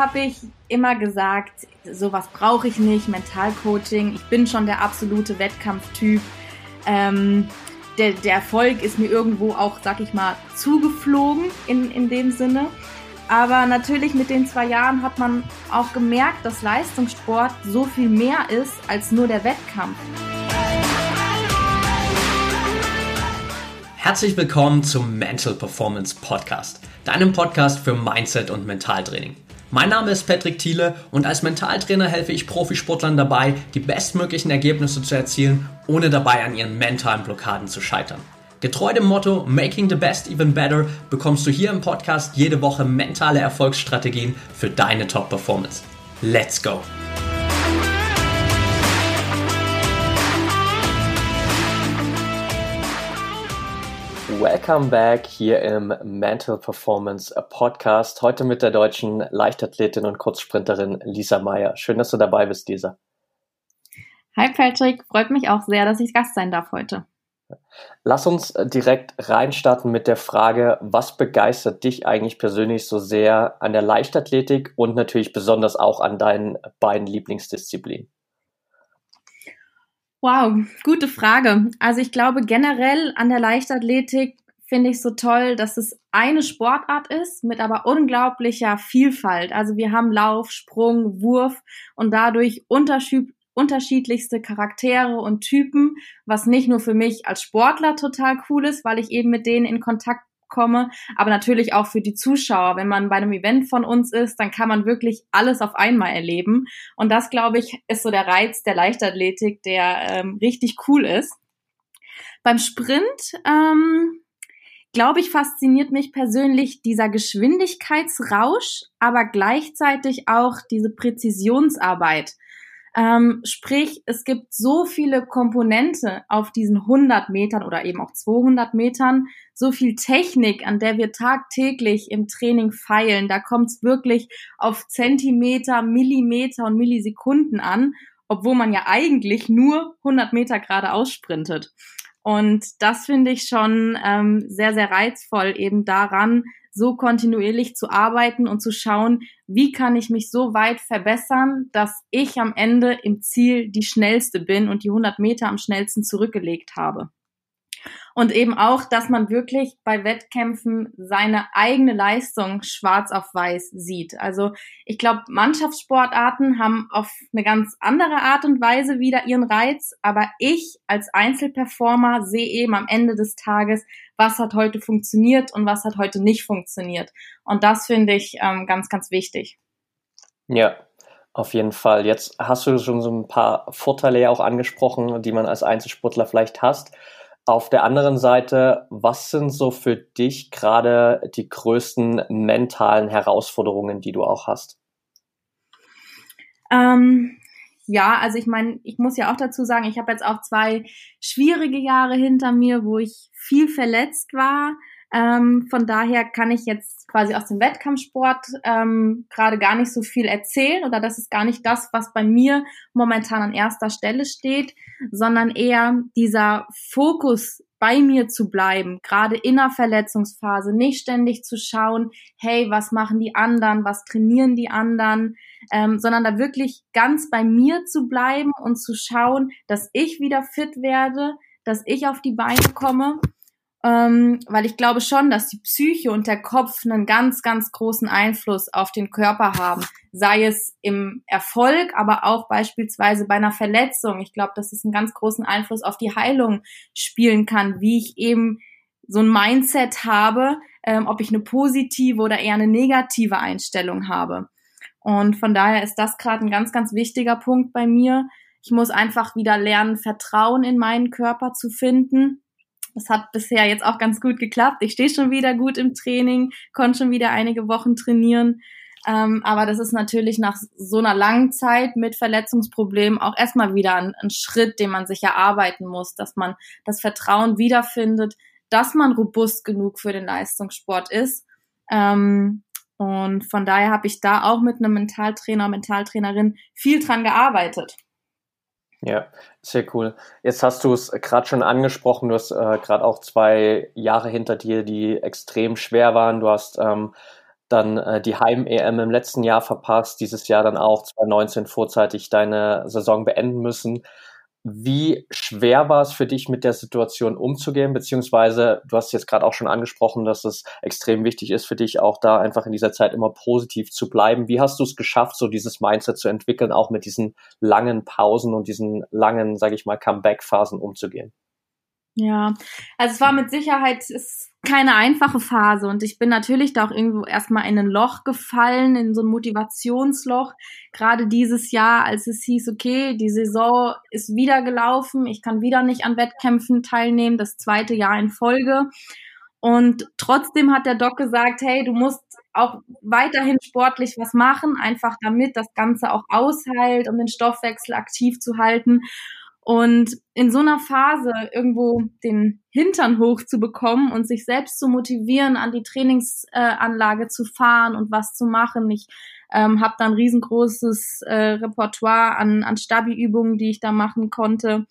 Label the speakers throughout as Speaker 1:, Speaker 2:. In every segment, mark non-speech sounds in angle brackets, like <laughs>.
Speaker 1: habe ich immer gesagt, sowas brauche ich nicht, Mentalcoaching. Ich bin schon der absolute Wettkampftyp. Ähm, der, der Erfolg ist mir irgendwo auch, sag ich mal, zugeflogen in, in dem Sinne. Aber natürlich mit den zwei Jahren hat man auch gemerkt, dass Leistungssport so viel mehr ist als nur der Wettkampf.
Speaker 2: Herzlich willkommen zum Mental Performance Podcast, deinem Podcast für Mindset und Mentaltraining. Mein Name ist Patrick Thiele und als Mentaltrainer helfe ich Profisportlern dabei, die bestmöglichen Ergebnisse zu erzielen, ohne dabei an ihren mentalen Blockaden zu scheitern. Getreu dem Motto Making the Best Even Better bekommst du hier im Podcast jede Woche mentale Erfolgsstrategien für deine Top-Performance. Let's go! Welcome back hier im Mental Performance Podcast. Heute mit der deutschen Leichtathletin und Kurzsprinterin Lisa Meyer. Schön, dass du dabei bist, Lisa.
Speaker 1: Hi Patrick, freut mich auch sehr, dass ich Gast sein darf heute.
Speaker 2: Lass uns direkt reinstarten mit der Frage, was begeistert dich eigentlich persönlich so sehr an der Leichtathletik und natürlich besonders auch an deinen beiden Lieblingsdisziplinen?
Speaker 1: Wow, gute Frage. Also ich glaube generell an der Leichtathletik finde ich so toll, dass es eine Sportart ist mit aber unglaublicher Vielfalt. Also wir haben Lauf, Sprung, Wurf und dadurch unterschiedlichste Charaktere und Typen, was nicht nur für mich als Sportler total cool ist, weil ich eben mit denen in Kontakt komme, aber natürlich auch für die Zuschauer. Wenn man bei einem Event von uns ist, dann kann man wirklich alles auf einmal erleben. Und das, glaube ich, ist so der Reiz der Leichtathletik, der ähm, richtig cool ist. Beim Sprint, ähm, glaube ich, fasziniert mich persönlich dieser Geschwindigkeitsrausch, aber gleichzeitig auch diese Präzisionsarbeit. Ähm, sprich, es gibt so viele Komponente auf diesen 100 Metern oder eben auch 200 Metern, so viel Technik, an der wir tagtäglich im Training feilen. Da kommt es wirklich auf Zentimeter, Millimeter und Millisekunden an, obwohl man ja eigentlich nur 100 Meter gerade aussprintet. Und das finde ich schon ähm, sehr, sehr reizvoll, eben daran, so kontinuierlich zu arbeiten und zu schauen, wie kann ich mich so weit verbessern, dass ich am Ende im Ziel die schnellste bin und die 100 Meter am schnellsten zurückgelegt habe. Und eben auch, dass man wirklich bei Wettkämpfen seine eigene Leistung schwarz auf weiß sieht. Also ich glaube, Mannschaftssportarten haben auf eine ganz andere Art und Weise wieder ihren Reiz, aber ich als Einzelperformer sehe eben am Ende des Tages, was hat heute funktioniert und was hat heute nicht funktioniert. Und das finde ich ähm, ganz, ganz wichtig.
Speaker 2: Ja, auf jeden Fall. Jetzt hast du schon so ein paar Vorteile ja auch angesprochen, die man als Einzelsportler vielleicht hast. Auf der anderen Seite, was sind so für dich gerade die größten mentalen Herausforderungen, die du auch hast?
Speaker 1: Ähm, ja, also ich meine, ich muss ja auch dazu sagen, ich habe jetzt auch zwei schwierige Jahre hinter mir, wo ich viel verletzt war. Ähm, von daher kann ich jetzt quasi aus dem Wettkampfsport ähm, gerade gar nicht so viel erzählen oder das ist gar nicht das, was bei mir momentan an erster Stelle steht, sondern eher dieser Fokus bei mir zu bleiben, gerade in der Verletzungsphase, nicht ständig zu schauen, hey, was machen die anderen, was trainieren die anderen, ähm, sondern da wirklich ganz bei mir zu bleiben und zu schauen, dass ich wieder fit werde, dass ich auf die Beine komme ähm, weil ich glaube schon, dass die Psyche und der Kopf einen ganz, ganz großen Einfluss auf den Körper haben. Sei es im Erfolg, aber auch beispielsweise bei einer Verletzung. Ich glaube, dass es einen ganz großen Einfluss auf die Heilung spielen kann, wie ich eben so ein Mindset habe, ähm, ob ich eine positive oder eher eine negative Einstellung habe. Und von daher ist das gerade ein ganz, ganz wichtiger Punkt bei mir. Ich muss einfach wieder lernen, Vertrauen in meinen Körper zu finden das hat bisher jetzt auch ganz gut geklappt. Ich stehe schon wieder gut im Training, konnte schon wieder einige Wochen trainieren. Ähm, aber das ist natürlich nach so einer langen Zeit mit Verletzungsproblemen auch erstmal wieder ein, ein, Schritt, den man sich erarbeiten muss, dass man das Vertrauen wiederfindet, dass man robust genug für den Leistungssport ist. Ähm, und von daher habe ich da auch mit einem Mentaltrainer, Mentaltrainerin viel dran gearbeitet.
Speaker 2: Ja, sehr cool. Jetzt hast du es gerade schon angesprochen, du hast äh, gerade auch zwei Jahre hinter dir, die extrem schwer waren. Du hast ähm,
Speaker 3: dann äh, die Heim-EM im letzten Jahr verpasst, dieses Jahr dann auch 2019 vorzeitig deine Saison beenden müssen. Wie schwer war es für dich, mit der Situation umzugehen? Beziehungsweise, du hast jetzt gerade auch schon angesprochen, dass es extrem wichtig ist für dich, auch da einfach in dieser Zeit immer positiv zu bleiben. Wie hast du es geschafft, so dieses Mindset zu entwickeln, auch mit diesen langen Pausen und diesen langen, sage ich mal, Comeback-Phasen umzugehen?
Speaker 1: Ja, also es war mit Sicherheit ist keine einfache Phase und ich bin natürlich da auch irgendwo erstmal in ein Loch gefallen, in so ein Motivationsloch. Gerade dieses Jahr, als es hieß, okay, die Saison ist wieder gelaufen, ich kann wieder nicht an Wettkämpfen teilnehmen, das zweite Jahr in Folge. Und trotzdem hat der Doc gesagt, hey, du musst auch weiterhin sportlich was machen, einfach damit das Ganze auch ausheilt, um den Stoffwechsel aktiv zu halten. Und in so einer Phase irgendwo den Hintern hoch zu bekommen und sich selbst zu motivieren, an die Trainingsanlage äh, zu fahren und was zu machen. Ich ähm, habe da ein riesengroßes äh, Repertoire an, an Stabi-Übungen, die ich da machen konnte.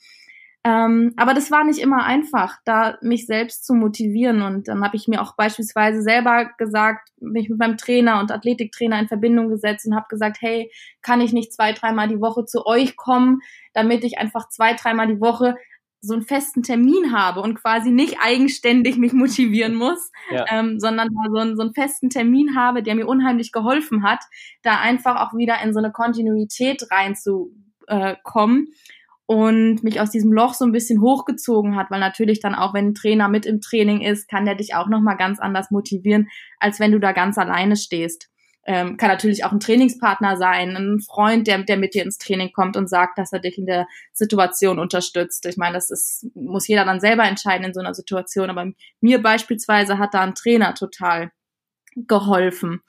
Speaker 1: Ähm, aber das war nicht immer einfach, da mich selbst zu motivieren. Und dann habe ich mir auch beispielsweise selber gesagt, mich mit meinem Trainer und Athletiktrainer in Verbindung gesetzt und habe gesagt, hey, kann ich nicht zwei, dreimal die Woche zu euch kommen, damit ich einfach zwei, dreimal die Woche so einen festen Termin habe und quasi nicht eigenständig mich motivieren muss, ja. ähm, sondern so einen, so einen festen Termin habe, der mir unheimlich geholfen hat, da einfach auch wieder in so eine Kontinuität reinzukommen und mich aus diesem Loch so ein bisschen hochgezogen hat, weil natürlich dann auch, wenn ein Trainer mit im Training ist, kann der dich auch nochmal ganz anders motivieren, als wenn du da ganz alleine stehst. Ähm, kann natürlich auch ein Trainingspartner sein, ein Freund, der, der mit dir ins Training kommt und sagt, dass er dich in der Situation unterstützt. Ich meine, das ist, muss jeder dann selber entscheiden in so einer Situation. Aber mir beispielsweise hat da ein Trainer total geholfen.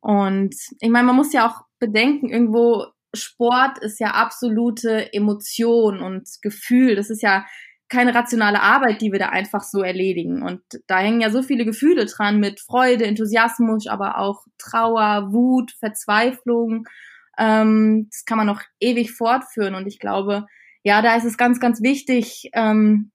Speaker 1: Und ich meine, man muss ja auch bedenken, irgendwo Sport ist ja absolute Emotion und Gefühl. Das ist ja keine rationale Arbeit, die wir da einfach so erledigen. Und da hängen ja so viele Gefühle dran mit Freude, Enthusiasmus, aber auch Trauer, Wut, Verzweiflung. Ähm, das kann man noch ewig fortführen. Und ich glaube, ja, da ist es ganz, ganz wichtig, ähm,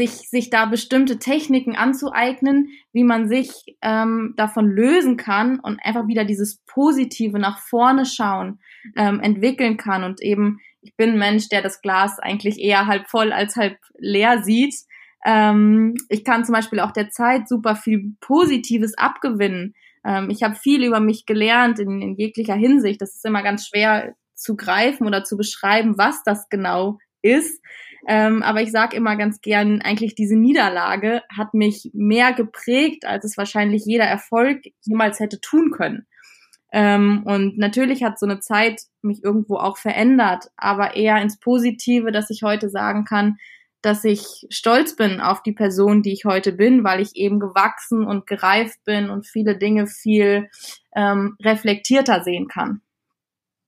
Speaker 1: sich, sich da bestimmte Techniken anzueignen, wie man sich ähm, davon lösen kann und einfach wieder dieses Positive nach vorne schauen ähm, entwickeln kann. Und eben, ich bin ein Mensch, der das Glas eigentlich eher halb voll als halb leer sieht. Ähm, ich kann zum Beispiel auch der Zeit super viel Positives abgewinnen. Ähm, ich habe viel über mich gelernt in, in jeglicher Hinsicht. Das ist immer ganz schwer zu greifen oder zu beschreiben, was das genau ist. Ähm, aber ich sage immer ganz gern, eigentlich diese Niederlage hat mich mehr geprägt, als es wahrscheinlich jeder Erfolg jemals hätte tun können. Ähm, und natürlich hat so eine Zeit mich irgendwo auch verändert, aber eher ins Positive, dass ich heute sagen kann, dass ich stolz bin auf die Person, die ich heute bin, weil ich eben gewachsen und gereift bin und viele Dinge viel ähm, reflektierter sehen kann.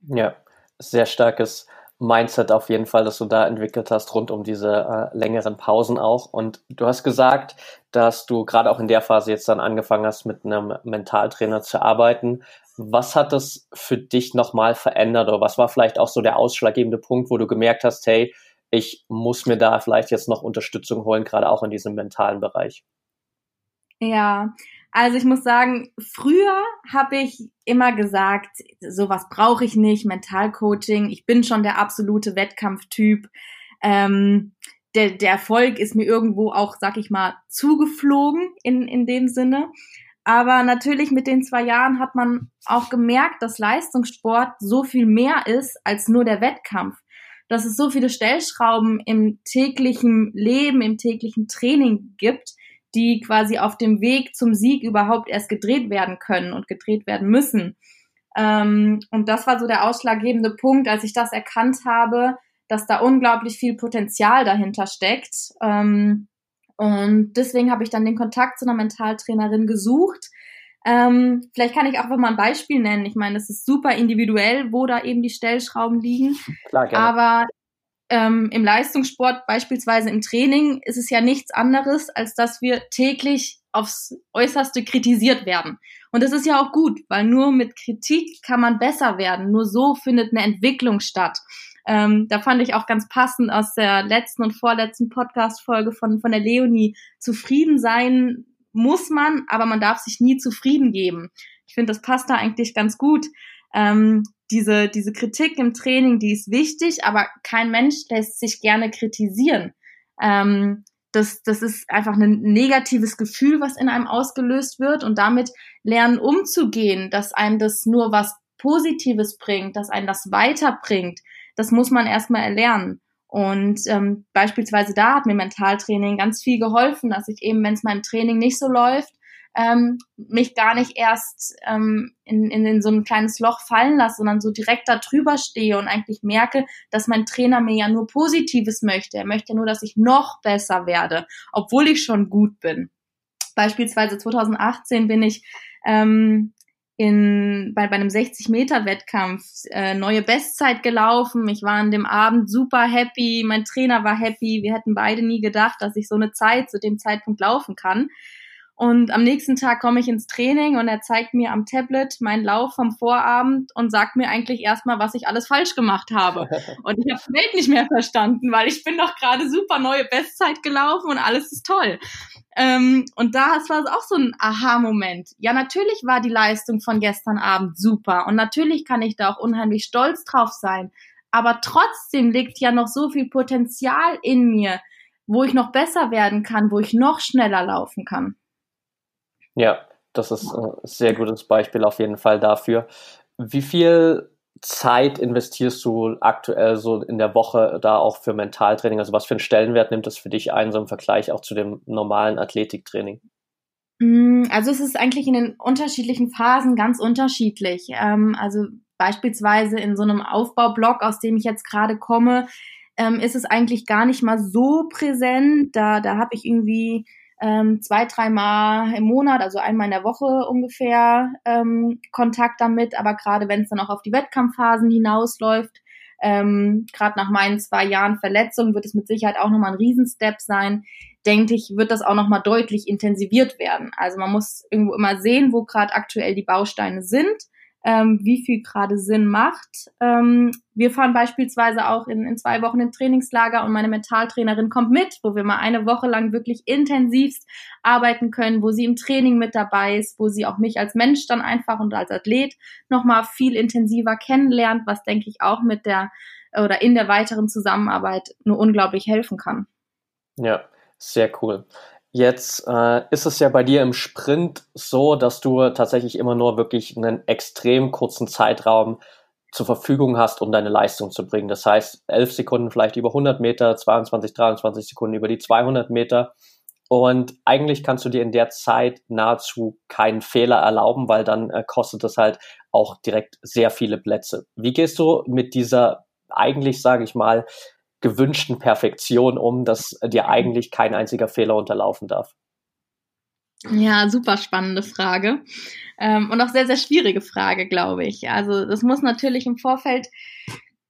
Speaker 3: Ja, sehr starkes Mindset auf jeden Fall, das du da entwickelt hast, rund um diese äh, längeren Pausen auch. Und du hast gesagt, dass du gerade auch in der Phase jetzt dann angefangen hast, mit einem Mentaltrainer zu arbeiten. Was hat das für dich nochmal verändert oder was war vielleicht auch so der ausschlaggebende Punkt, wo du gemerkt hast, hey, ich muss mir da vielleicht jetzt noch Unterstützung holen, gerade auch in diesem mentalen Bereich?
Speaker 1: Ja, also ich muss sagen, früher habe ich immer gesagt, sowas brauche ich nicht, Mentalcoaching, ich bin schon der absolute Wettkampftyp. Ähm, der, der Erfolg ist mir irgendwo auch, sag ich mal, zugeflogen in, in dem Sinne. Aber natürlich mit den zwei Jahren hat man auch gemerkt, dass Leistungssport so viel mehr ist als nur der Wettkampf. Dass es so viele Stellschrauben im täglichen Leben, im täglichen Training gibt, die quasi auf dem Weg zum Sieg überhaupt erst gedreht werden können und gedreht werden müssen. Ähm, und das war so der ausschlaggebende Punkt, als ich das erkannt habe, dass da unglaublich viel Potenzial dahinter steckt. Ähm, und deswegen habe ich dann den Kontakt zu einer Mentaltrainerin gesucht. Ähm, vielleicht kann ich auch mal ein Beispiel nennen. Ich meine, es ist super individuell, wo da eben die Stellschrauben liegen. Klar, gerne. Aber ähm, im Leistungssport, beispielsweise im Training, ist es ja nichts anderes, als dass wir täglich aufs Äußerste kritisiert werden. Und das ist ja auch gut, weil nur mit Kritik kann man besser werden. Nur so findet eine Entwicklung statt. Ähm, da fand ich auch ganz passend aus der letzten und vorletzten Podcast-Folge von, von der Leonie. Zufrieden sein muss man, aber man darf sich nie zufrieden geben. Ich finde, das passt da eigentlich ganz gut. Ähm, diese, diese Kritik im Training, die ist wichtig, aber kein Mensch lässt sich gerne kritisieren. Ähm, das, das ist einfach ein negatives Gefühl, was in einem ausgelöst wird und damit lernen umzugehen, dass einem das nur was Positives bringt, dass einem das weiterbringt, das muss man erstmal erlernen. Und ähm, beispielsweise da hat mir Mentaltraining ganz viel geholfen, dass ich eben, wenn es meinem Training nicht so läuft, ähm, mich gar nicht erst ähm, in, in, in so ein kleines Loch fallen lasse, sondern so direkt da drüber stehe und eigentlich merke, dass mein Trainer mir ja nur Positives möchte. Er möchte nur, dass ich noch besser werde, obwohl ich schon gut bin. Beispielsweise 2018 bin ich ähm, in, bei, bei einem 60-Meter-Wettkampf äh, neue Bestzeit gelaufen. Ich war an dem Abend super happy, mein Trainer war happy. Wir hätten beide nie gedacht, dass ich so eine Zeit zu dem Zeitpunkt laufen kann. Und am nächsten Tag komme ich ins Training und er zeigt mir am Tablet meinen Lauf vom Vorabend und sagt mir eigentlich erstmal, was ich alles falsch gemacht habe. <laughs> Und ich habe Welt nicht mehr verstanden, weil ich bin doch gerade super neue Bestzeit gelaufen und alles ist toll. Ähm, und da war es auch so ein Aha-Moment. Ja, natürlich war die Leistung von gestern Abend super und natürlich kann ich da auch unheimlich stolz drauf sein. Aber trotzdem liegt ja noch so viel Potenzial in mir, wo ich noch besser werden kann, wo ich noch schneller laufen kann.
Speaker 2: Ja, das ist ein sehr gutes Beispiel auf jeden Fall dafür. Wie viel Zeit investierst du aktuell so in der Woche da auch für Mentaltraining? Also was für einen Stellenwert nimmt das für dich ein, so im Vergleich auch zu dem normalen Athletiktraining?
Speaker 1: Mm, also es ist eigentlich in den unterschiedlichen Phasen ganz unterschiedlich. Ähm, also beispielsweise in so einem Aufbaublock, aus dem ich jetzt gerade komme, ähm, ist es eigentlich gar nicht mal so präsent. Da, da habe ich irgendwie ähm, zwei, dreimal im Monat, also einmal in der Woche ungefähr ähm, Kontakt damit. Aber gerade wenn es dann auch auf die Wettkampfphasen hinausläuft, ähm, gerade nach meinen zwei Jahren Verletzung wird es mit Sicherheit auch nochmal ein Riesenstep sein. Denke ich, wird das auch nochmal deutlich intensiviert werden. Also man muss irgendwo immer sehen, wo gerade aktuell die Bausteine sind ähm, wie viel gerade Sinn macht. Ähm, wir fahren beispielsweise auch in, in zwei Wochen in Trainingslager und meine Mentaltrainerin kommt mit, wo wir mal eine Woche lang wirklich intensivst arbeiten können, wo sie im Training mit dabei ist, wo sie auch mich als Mensch dann einfach und als Athlet nochmal viel intensiver kennenlernt, was denke ich auch mit der oder in der weiteren Zusammenarbeit nur unglaublich helfen kann.
Speaker 2: Ja, sehr cool. Jetzt äh, ist es ja bei dir im Sprint so, dass du tatsächlich immer nur wirklich einen extrem kurzen Zeitraum zur Verfügung hast, um deine Leistung zu bringen. Das heißt, 11 Sekunden vielleicht über 100 Meter, 22, 23 Sekunden über die 200 Meter. Und eigentlich kannst du dir in der Zeit nahezu keinen Fehler erlauben, weil dann äh, kostet es halt auch direkt sehr viele Plätze. Wie gehst du mit dieser eigentlich, sage ich mal, gewünschten Perfektion um, dass dir eigentlich kein einziger Fehler unterlaufen darf?
Speaker 1: Ja, super spannende Frage. Ähm, und auch sehr, sehr schwierige Frage, glaube ich. Also das muss natürlich im Vorfeld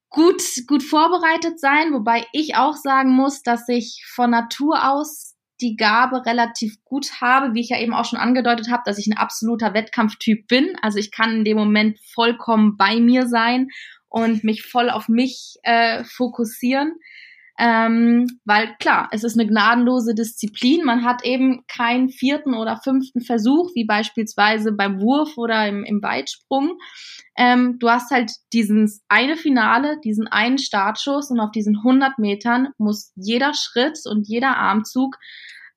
Speaker 1: gut, gut vorbereitet sein, wobei ich auch sagen muss, dass ich von Natur aus die Gabe relativ gut habe, wie ich ja eben auch schon angedeutet habe, dass ich ein absoluter Wettkampftyp bin. Also ich kann in dem Moment vollkommen bei mir sein und mich voll auf mich äh, fokussieren. Ähm, weil klar, es ist eine gnadenlose Disziplin. Man hat eben keinen vierten oder fünften Versuch, wie beispielsweise beim Wurf oder im, im Weitsprung. Ähm, du hast halt dieses eine Finale, diesen einen Startschuss und auf diesen 100 Metern muss jeder Schritt und jeder Armzug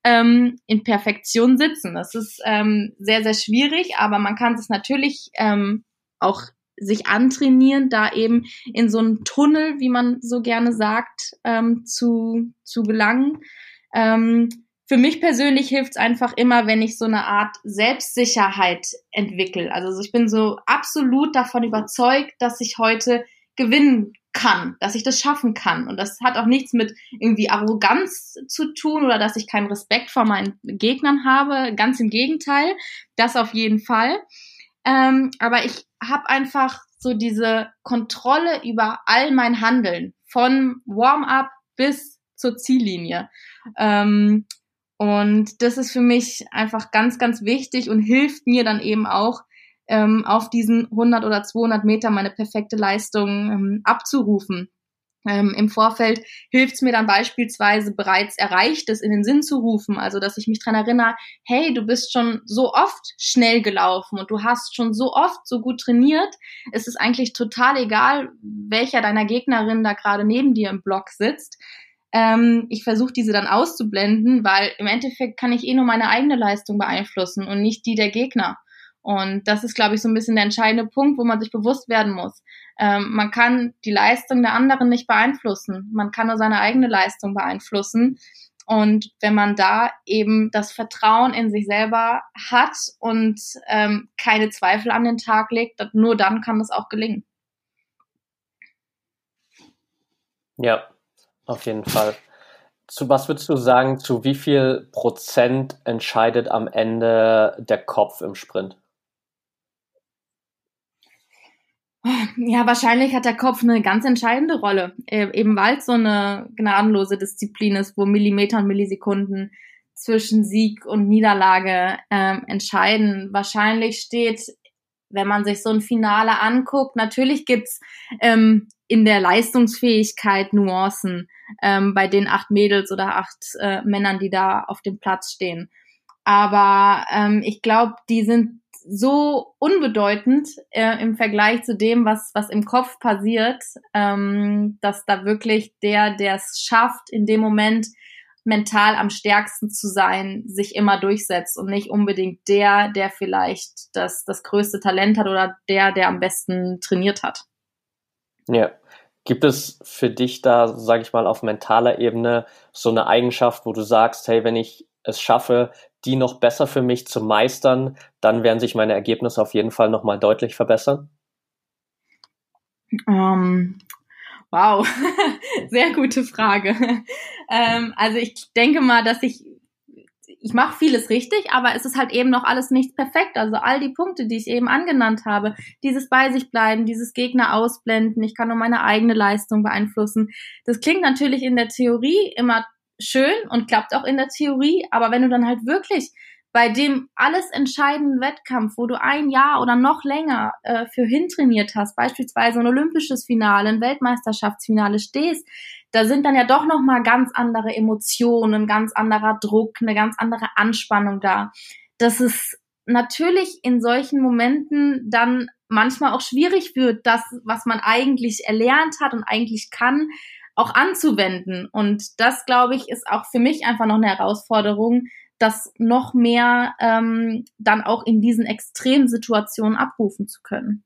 Speaker 1: ähm, in Perfektion sitzen. Das ist ähm, sehr, sehr schwierig, aber man kann es natürlich ähm, auch sich antrainieren, da eben in so einen Tunnel, wie man so gerne sagt, ähm, zu, zu gelangen. Ähm, für mich persönlich hilft es einfach immer, wenn ich so eine Art Selbstsicherheit entwickle. Also ich bin so absolut davon überzeugt, dass ich heute gewinnen kann, dass ich das schaffen kann. Und das hat auch nichts mit irgendwie Arroganz zu tun oder dass ich keinen Respekt vor meinen Gegnern habe. Ganz im Gegenteil, das auf jeden Fall. Ähm, aber ich habe einfach so diese Kontrolle über all mein Handeln, von Warm-up bis zur Ziellinie. Ähm, und das ist für mich einfach ganz, ganz wichtig und hilft mir dann eben auch, ähm, auf diesen 100 oder 200 Meter meine perfekte Leistung ähm, abzurufen. Ähm, Im Vorfeld hilft es mir dann beispielsweise bereits Erreichtes in den Sinn zu rufen, also dass ich mich dran erinnere, hey, du bist schon so oft schnell gelaufen und du hast schon so oft so gut trainiert. Es ist eigentlich total egal, welcher deiner Gegnerin da gerade neben dir im Block sitzt. Ähm, ich versuche diese dann auszublenden, weil im Endeffekt kann ich eh nur meine eigene Leistung beeinflussen und nicht die der Gegner. Und das ist, glaube ich, so ein bisschen der entscheidende Punkt, wo man sich bewusst werden muss. Ähm, man kann die Leistung der anderen nicht beeinflussen. Man kann nur seine eigene Leistung beeinflussen. Und wenn man da eben das Vertrauen in sich selber hat und ähm, keine Zweifel an den Tag legt, nur dann kann das auch gelingen.
Speaker 2: Ja, auf jeden Fall. Zu was würdest du sagen, zu wie viel Prozent entscheidet am Ende der Kopf im Sprint?
Speaker 1: Ja, wahrscheinlich hat der Kopf eine ganz entscheidende Rolle, äh, eben weil es so eine gnadenlose Disziplin ist, wo Millimeter und Millisekunden zwischen Sieg und Niederlage ähm, entscheiden. Wahrscheinlich steht, wenn man sich so ein Finale anguckt, natürlich gibt's ähm, in der Leistungsfähigkeit Nuancen ähm, bei den acht Mädels oder acht äh, Männern, die da auf dem Platz stehen. Aber ähm, ich glaube, die sind so unbedeutend äh, im Vergleich zu dem, was, was im Kopf passiert, ähm, dass da wirklich der, der es schafft, in dem Moment mental am stärksten zu sein, sich immer durchsetzt und nicht unbedingt der, der vielleicht das, das größte Talent hat oder der, der am besten trainiert hat.
Speaker 2: Ja. Gibt es für dich da, sage ich mal, auf mentaler Ebene so eine Eigenschaft, wo du sagst, hey, wenn ich es schaffe, die noch besser für mich zu meistern, dann werden sich meine Ergebnisse auf jeden Fall nochmal deutlich verbessern?
Speaker 1: Um, ähm, wow, <laughs> sehr gute Frage. ähm, also ich denke mal, dass ich ich mache vieles richtig, aber es ist halt eben noch alles nicht perfekt. Also all die Punkte, die ich eben angenannt habe, dieses bei sich bleiben, dieses Gegner ausblenden, ich kann nur meine eigene Leistung beeinflussen. Das klingt natürlich in der Theorie immer schön und klappt auch in der Theorie, aber wenn du dann halt wirklich bei dem alles entscheidenden Wettkampf, wo du ein Jahr oder noch länger äh, für hintrainiert hast, beispielsweise ein olympisches Finale, ein Weltmeisterschaftsfinale stehst, da sind dann ja doch noch mal ganz andere Emotionen, ganz anderer Druck, eine ganz andere Anspannung da. Das ist natürlich in solchen Momenten dann manchmal auch schwierig wird, das, was man eigentlich erlernt hat und eigentlich kann, auch anzuwenden. Und das, glaube ich, ist auch für mich einfach noch eine Herausforderung, das noch mehr ähm, dann auch in diesen Extremsituationen abrufen zu können.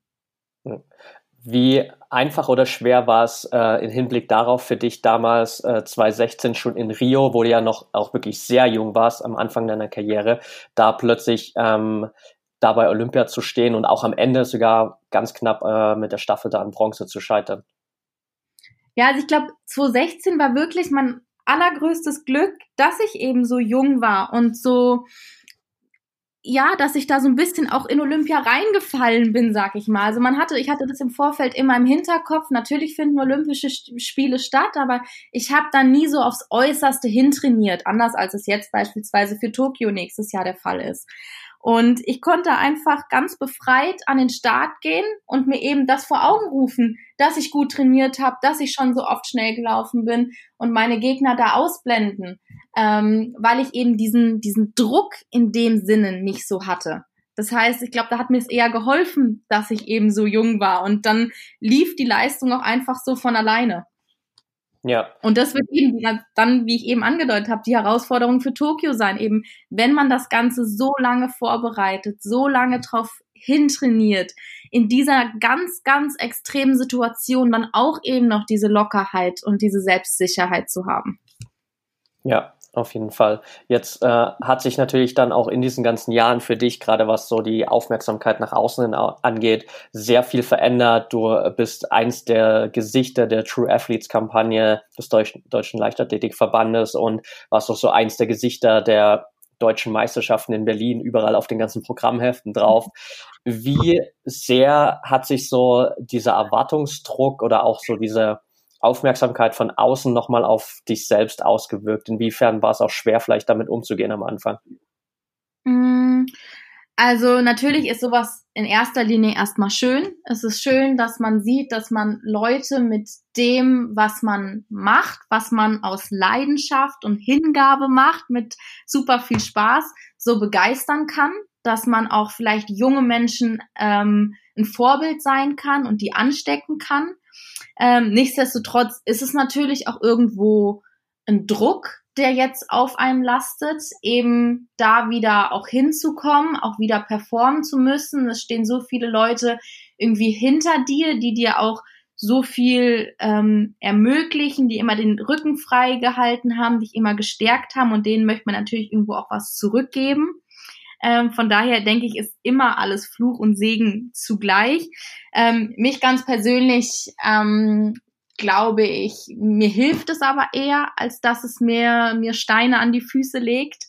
Speaker 2: Wie einfach oder schwer war es äh, im Hinblick darauf für dich damals äh, 2016 schon in Rio, wo du ja noch auch wirklich sehr jung warst am Anfang deiner Karriere, da plötzlich ähm, da bei Olympia zu stehen und auch am Ende sogar ganz knapp äh, mit der Staffel da an Bronze zu scheitern?
Speaker 1: Ja, also ich glaube, 2016 war wirklich mein allergrößtes Glück, dass ich eben so jung war und so, ja, dass ich da so ein bisschen auch in Olympia reingefallen bin, sag ich mal. Also man hatte, ich hatte das im Vorfeld immer im Hinterkopf. Natürlich finden Olympische Spiele statt, aber ich habe da nie so aufs Äußerste hintrainiert, anders als es jetzt beispielsweise für Tokio nächstes Jahr der Fall ist. Und ich konnte einfach ganz befreit an den Start gehen und mir eben das vor Augen rufen, dass ich gut trainiert habe, dass ich schon so oft schnell gelaufen bin und meine Gegner da ausblenden, ähm, weil ich eben diesen, diesen Druck in dem Sinne nicht so hatte. Das heißt, ich glaube, da hat mir es eher geholfen, dass ich eben so jung war und dann lief die Leistung auch einfach so von alleine. Ja. Und das wird eben dann, wie ich eben angedeutet habe, die Herausforderung für Tokio sein. Eben, wenn man das Ganze so lange vorbereitet, so lange drauf hintrainiert, in dieser ganz, ganz extremen Situation dann auch eben noch diese Lockerheit und diese Selbstsicherheit zu haben.
Speaker 2: Ja, auf jeden Fall. Jetzt äh, hat sich natürlich dann auch in diesen ganzen Jahren für dich, gerade was so die Aufmerksamkeit nach außen angeht, sehr viel verändert. Du bist eins der Gesichter der True Athletes Kampagne des Deutsch Deutschen Leichtathletikverbandes und warst auch so eins der Gesichter der deutschen Meisterschaften in Berlin, überall auf den ganzen Programmheften drauf. Wie sehr hat sich so dieser Erwartungsdruck oder auch so diese Aufmerksamkeit von außen nochmal auf dich selbst ausgewirkt? Inwiefern war es auch schwer, vielleicht damit umzugehen am Anfang?
Speaker 1: Mm, Also natürlich ist sowas in erster Linie erstmal schön. Es ist schön, dass man sieht, dass man Leute mit dem, was man macht, was man aus Leidenschaft und Hingabe macht, mit super viel Spaß, so begeistern kann, dass man auch vielleicht junge Menschen ähm, ein Vorbild sein kann und die anstecken kann. Ähm, nichtsdestotrotz ist es natürlich auch irgendwo ein Druck, der jetzt auf einem lastet, eben da wieder auch hinzukommen, auch wieder performen zu müssen. Es stehen so viele Leute irgendwie hinter dir, die dir auch so viel ähm, ermöglichen, die immer den Rücken frei gehalten haben, dich immer gestärkt haben und denen möchte man natürlich irgendwo auch was zurückgeben. Ähm, von daher denke ich, ist immer alles Fluch und Segen zugleich. Ähm, mich ganz persönlich ähm, glaube ich, mir hilft es aber eher, als dass es mir, mir Steine an die Füße legt.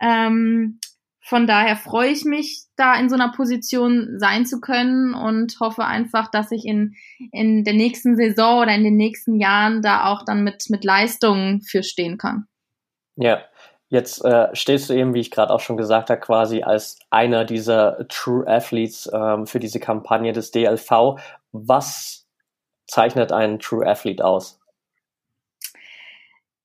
Speaker 1: Ähm, von daher freue ich mich, da in so einer Position sein zu können und hoffe einfach, dass ich in, in der nächsten Saison oder in den nächsten Jahren da auch dann mit, mit Leistungen für stehen kann.
Speaker 2: Ja, jetzt äh, stehst du eben, wie ich gerade auch schon gesagt habe, quasi als einer dieser True Athletes ähm, für diese Kampagne des DLV. Was zeichnet einen True Athlete aus?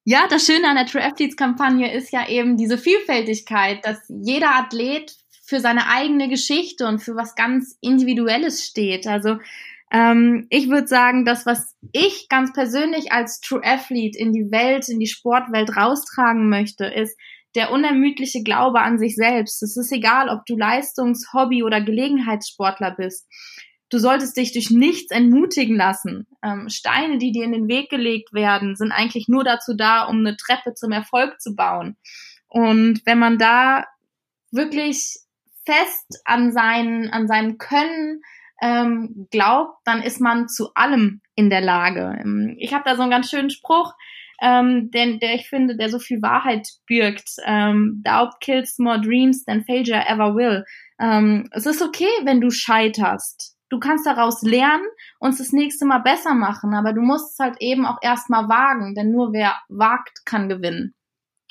Speaker 1: Ja, das Schöne an der True Athletes Kampagne ist ja eben diese Vielfältigkeit, dass jeder Athlet für seine eigene Geschichte und für was ganz Individuelles steht. Also ähm, ich würde sagen, das, was ich ganz persönlich als True Athlete in die Welt, in die Sportwelt raustragen möchte, ist der unermüdliche Glaube an sich selbst. Es ist egal, ob du Leistungs-, Hobby- oder Gelegenheitssportler bist. Du solltest dich durch nichts entmutigen lassen. Ähm, Steine, die dir in den Weg gelegt werden, sind eigentlich nur dazu da, um eine Treppe zum Erfolg zu bauen. Und wenn man da wirklich fest an sein, an seinem Können ähm, glaubt, dann ist man zu allem in der Lage. Ähm, ich habe da so einen ganz schönen Spruch, ähm, den, der ich finde, der so viel Wahrheit birgt. Ähm, Doubt kills more dreams than failure ever will. Ähm, es ist okay, wenn du scheiterst du kannst daraus lernen und das nächste Mal besser machen, aber du musst es halt eben auch erstmal wagen, denn nur wer wagt, kann gewinnen.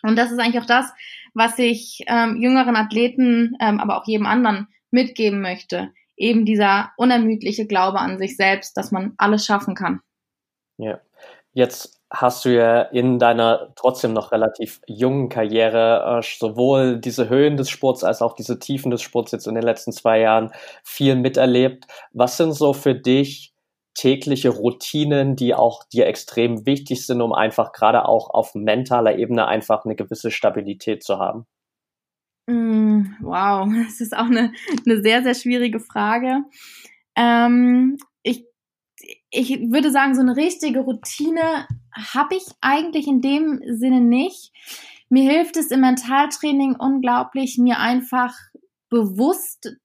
Speaker 1: Und das ist eigentlich auch das, was ich ähm, jüngeren Athleten, ähm, aber auch jedem anderen mitgeben möchte. Eben dieser unermüdliche Glaube an sich selbst, dass man alles schaffen kann.
Speaker 2: Ja. Jetzt hast du ja in deiner trotzdem noch relativ jungen Karriere äh, sowohl diese Höhen des Sports als auch diese Tiefen des Sports jetzt in den letzten zwei Jahren viel miterlebt. Was sind so für dich tägliche Routinen, die auch dir extrem wichtig sind, um einfach gerade auch auf mentaler Ebene einfach eine gewisse Stabilität zu haben?
Speaker 1: Mm, wow, <laughs> das ist auch eine, eine sehr, sehr schwierige Frage. Ähm, ich ich würde sagen, so eine richtige Routine habe ich eigentlich in dem Sinne nicht. Mir hilft es im Mentaltraining unglaublich, mir einfach bewusst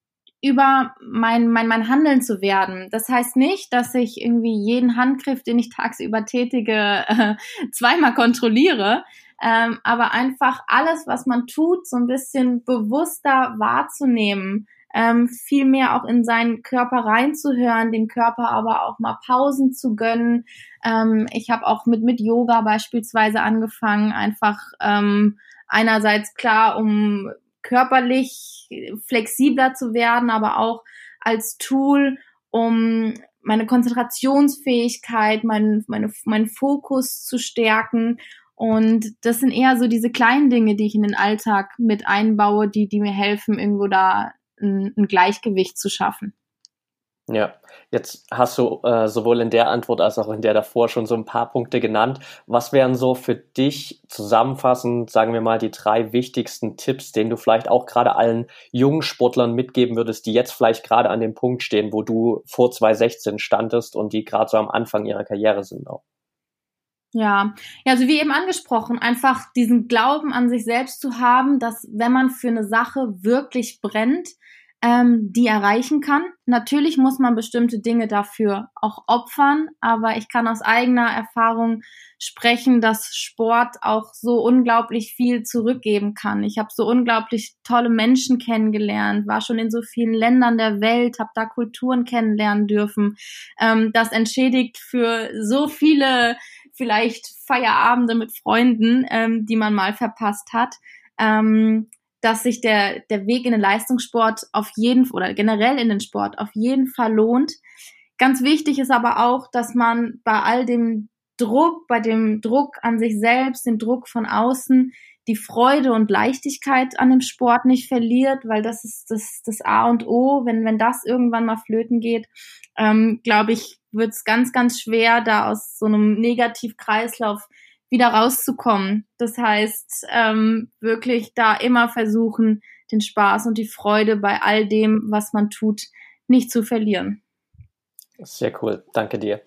Speaker 1: über mein, mein, mein Handeln zu werden. Das heißt nicht, dass ich irgendwie jeden Handgriff, den ich tagsüber tätige, äh, <laughs> zweimal kontrolliere, ähm, aber einfach alles, was man tut, so ein bisschen bewusster wahrzunehmen ähm, viel mehr auch in seinen Körper reinzuhören, dem Körper aber auch mal Pausen zu gönnen. Ähm, ich habe auch mit, mit Yoga beispielsweise angefangen, einfach ähm, einerseits klar, um körperlich flexibler zu werden, aber auch als Tool, um meine Konzentrationsfähigkeit, mein, meine, meinen Fokus zu stärken. Und das sind eher so diese kleinen Dinge, die ich in den Alltag mit einbaue, die, die mir helfen, irgendwo da ein, ein Gleichgewicht zu schaffen.
Speaker 2: Ja, jetzt hast du äh, sowohl in der Antwort als auch in der davor schon so ein paar Punkte genannt. Was wären so für dich zusammenfassend, sagen wir mal, die drei wichtigsten Tipps, denen du vielleicht auch gerade allen jungen Sportlern mitgeben würdest, die jetzt vielleicht gerade an dem Punkt stehen, wo du vor 2016 standest und die gerade so am Anfang ihrer Karriere sind auch?
Speaker 1: Ja, ja, also wie eben angesprochen, einfach diesen Glauben an sich selbst zu haben, dass wenn man für eine Sache wirklich brennt, ähm, die erreichen kann. Natürlich muss man bestimmte Dinge dafür auch opfern, aber ich kann aus eigener Erfahrung sprechen, dass Sport auch so unglaublich viel zurückgeben kann. Ich habe so unglaublich tolle Menschen kennengelernt, war schon in so vielen Ländern der Welt, habe da Kulturen kennenlernen dürfen. Ähm, das entschädigt für so viele vielleicht Feierabende mit Freunden, ähm, die man mal verpasst hat. Ähm, dass sich der, der Weg in den Leistungssport auf jeden oder generell in den Sport auf jeden Fall lohnt. Ganz wichtig ist aber auch, dass man bei all dem Druck, bei dem Druck an sich selbst, dem Druck von außen, die Freude und Leichtigkeit an dem Sport nicht verliert, weil das ist das, das A und O. Wenn, wenn das irgendwann mal flöten geht, ähm, glaube ich, wird es ganz, ganz schwer, da aus so einem Negativkreislauf wieder rauszukommen. Das heißt, ähm, wirklich da immer versuchen, den Spaß und die Freude bei all dem, was man tut, nicht zu verlieren.
Speaker 2: Sehr cool, danke dir.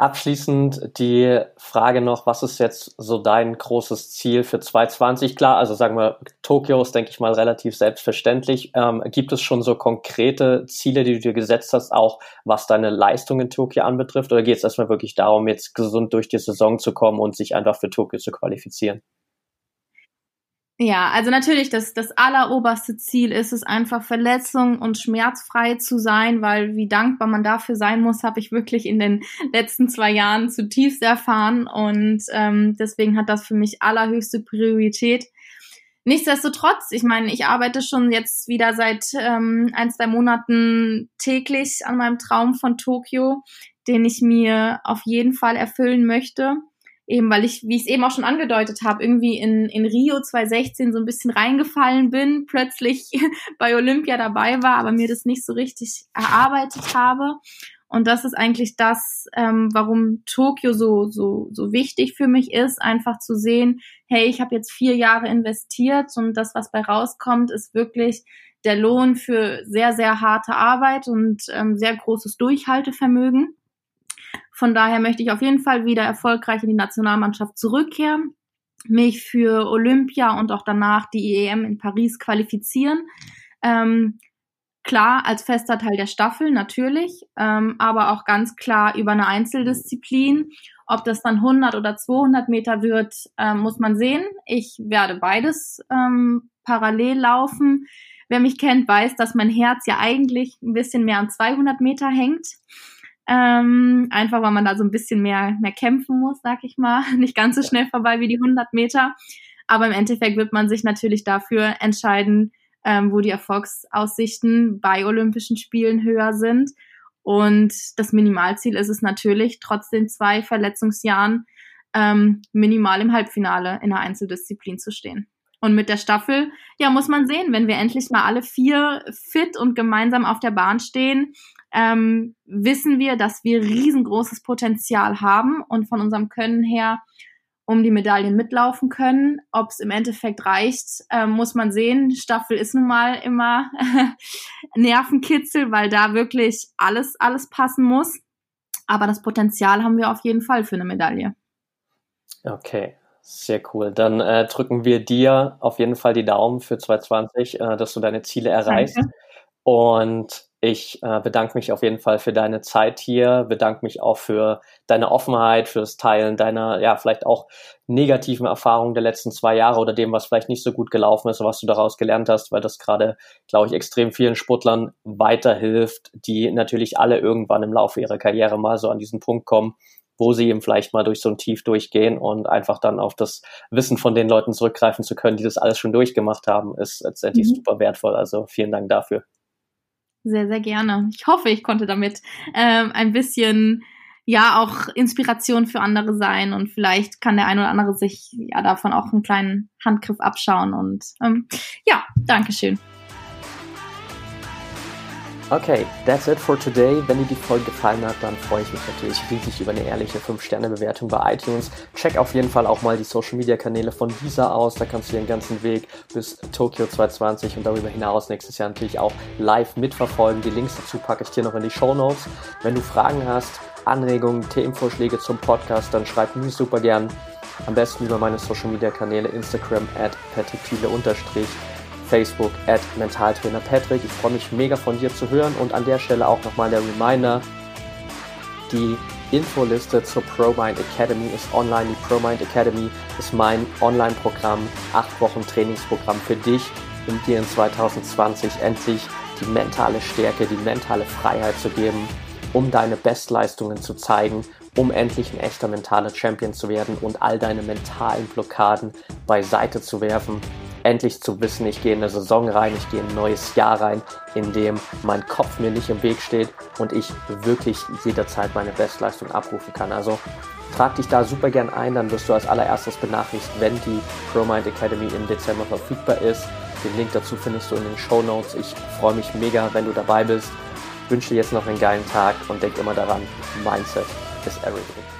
Speaker 2: Abschließend die Frage noch, was ist jetzt so dein großes Ziel für 2020? Klar, also sagen wir, Tokio ist, denke ich mal, relativ selbstverständlich. Ähm, gibt es schon so konkrete Ziele, die du dir gesetzt hast, auch was deine Leistung in Tokio anbetrifft? Oder geht es erstmal wirklich darum, jetzt gesund durch die Saison zu kommen und sich einfach für Tokio zu qualifizieren?
Speaker 1: Ja, also natürlich, das, das alleroberste Ziel ist es einfach, verletzung und schmerzfrei zu sein, weil wie dankbar man dafür sein muss, habe ich wirklich in den letzten zwei Jahren zutiefst erfahren und ähm, deswegen hat das für mich allerhöchste Priorität. Nichtsdestotrotz, ich meine, ich arbeite schon jetzt wieder seit ähm, ein, zwei Monaten täglich an meinem Traum von Tokio, den ich mir auf jeden Fall erfüllen möchte eben weil ich, wie ich es eben auch schon angedeutet habe, irgendwie in, in Rio 2016 so ein bisschen reingefallen bin, plötzlich <laughs> bei Olympia dabei war, aber mir das nicht so richtig erarbeitet habe. Und das ist eigentlich das, ähm, warum Tokio so, so, so wichtig für mich ist, einfach zu sehen, hey, ich habe jetzt vier Jahre investiert und das, was bei rauskommt, ist wirklich der Lohn für sehr, sehr harte Arbeit und ähm, sehr großes Durchhaltevermögen. Von daher möchte ich auf jeden Fall wieder erfolgreich in die Nationalmannschaft zurückkehren, mich für Olympia und auch danach die EM in Paris qualifizieren. Ähm, klar, als fester Teil der Staffel natürlich, ähm, aber auch ganz klar über eine Einzeldisziplin. Ob das dann 100 oder 200 Meter wird, ähm, muss man sehen. Ich werde beides ähm, parallel laufen. Wer mich kennt, weiß, dass mein Herz ja eigentlich ein bisschen mehr an 200 Meter hängt. Ähm, einfach weil man da so ein bisschen mehr, mehr kämpfen muss, sag ich mal. <laughs> Nicht ganz so schnell vorbei wie die 100 Meter. Aber im Endeffekt wird man sich natürlich dafür entscheiden, ähm, wo die Erfolgsaussichten bei Olympischen Spielen höher sind. Und das Minimalziel ist es natürlich, trotz den zwei Verletzungsjahren ähm, minimal im Halbfinale in der Einzeldisziplin zu stehen. Und mit der Staffel, ja, muss man sehen, wenn wir endlich mal alle vier fit und gemeinsam auf der Bahn stehen, ähm, wissen wir, dass wir riesengroßes Potenzial haben und von unserem Können her um die Medaillen mitlaufen können. Ob es im Endeffekt reicht, äh, muss man sehen. Staffel ist nun mal immer <laughs> Nervenkitzel, weil da wirklich alles, alles passen muss. Aber das Potenzial haben wir auf jeden Fall für eine Medaille.
Speaker 2: Okay, sehr cool. Dann äh, drücken wir dir auf jeden Fall die Daumen für 2020, äh, dass du deine Ziele erreichst. Danke. Und ich äh, bedanke mich auf jeden Fall für deine Zeit hier, bedanke mich auch für deine Offenheit, fürs Teilen deiner, ja, vielleicht auch negativen Erfahrungen der letzten zwei Jahre oder dem, was vielleicht nicht so gut gelaufen ist und was du daraus gelernt hast, weil das gerade, glaube ich, extrem vielen Sportlern weiterhilft, die natürlich alle irgendwann im Laufe ihrer Karriere mal so an diesen Punkt kommen, wo sie eben vielleicht mal durch so ein Tief durchgehen und einfach dann auf das Wissen von den Leuten zurückgreifen zu können, die das alles schon durchgemacht haben, ist letztendlich mhm. super wertvoll. Also vielen Dank dafür.
Speaker 1: Sehr, sehr gerne. Ich hoffe, ich konnte damit ähm, ein bisschen ja auch Inspiration für andere sein und vielleicht kann der ein oder andere sich ja davon auch einen kleinen Handgriff abschauen und ähm, ja, Dankeschön.
Speaker 2: Okay, that's it for today. Wenn dir die Folge gefallen hat, dann freue ich mich natürlich riesig über eine ehrliche 5-Sterne-Bewertung bei iTunes. Check auf jeden Fall auch mal die Social-Media-Kanäle von dieser aus. Da kannst du den ganzen Weg bis Tokio 2020 und darüber hinaus nächstes Jahr natürlich auch live mitverfolgen. Die Links dazu packe ich dir noch in die Show Notes. Wenn du Fragen hast, Anregungen, Themenvorschläge zum Podcast, dann schreib mir super gern. Am besten über meine Social-Media-Kanäle Instagram at unterstrich Facebook at Mentaltrainer Patrick. Ich freue mich mega von dir zu hören und an der Stelle auch nochmal der Reminder, die Infoliste zur ProMind Academy ist online. Die ProMind Academy ist mein Online-Programm, acht Wochen Trainingsprogramm für dich, um dir in 2020 endlich die mentale Stärke, die mentale Freiheit zu geben, um deine Bestleistungen zu zeigen, um endlich ein echter mentaler Champion zu werden und all deine mentalen Blockaden beiseite zu werfen endlich zu wissen, ich gehe in eine Saison rein, ich gehe in ein neues Jahr rein, in dem mein Kopf mir nicht im Weg steht und ich wirklich jederzeit meine Bestleistung abrufen kann. Also trag dich da super gern ein, dann wirst du als allererstes benachrichtigt, wenn die ProMind Academy im Dezember verfügbar ist. Den Link dazu findest du in den Show Notes. Ich freue mich mega, wenn du dabei bist. wünsche dir jetzt noch einen geilen Tag und denk immer daran, Mindset is everything.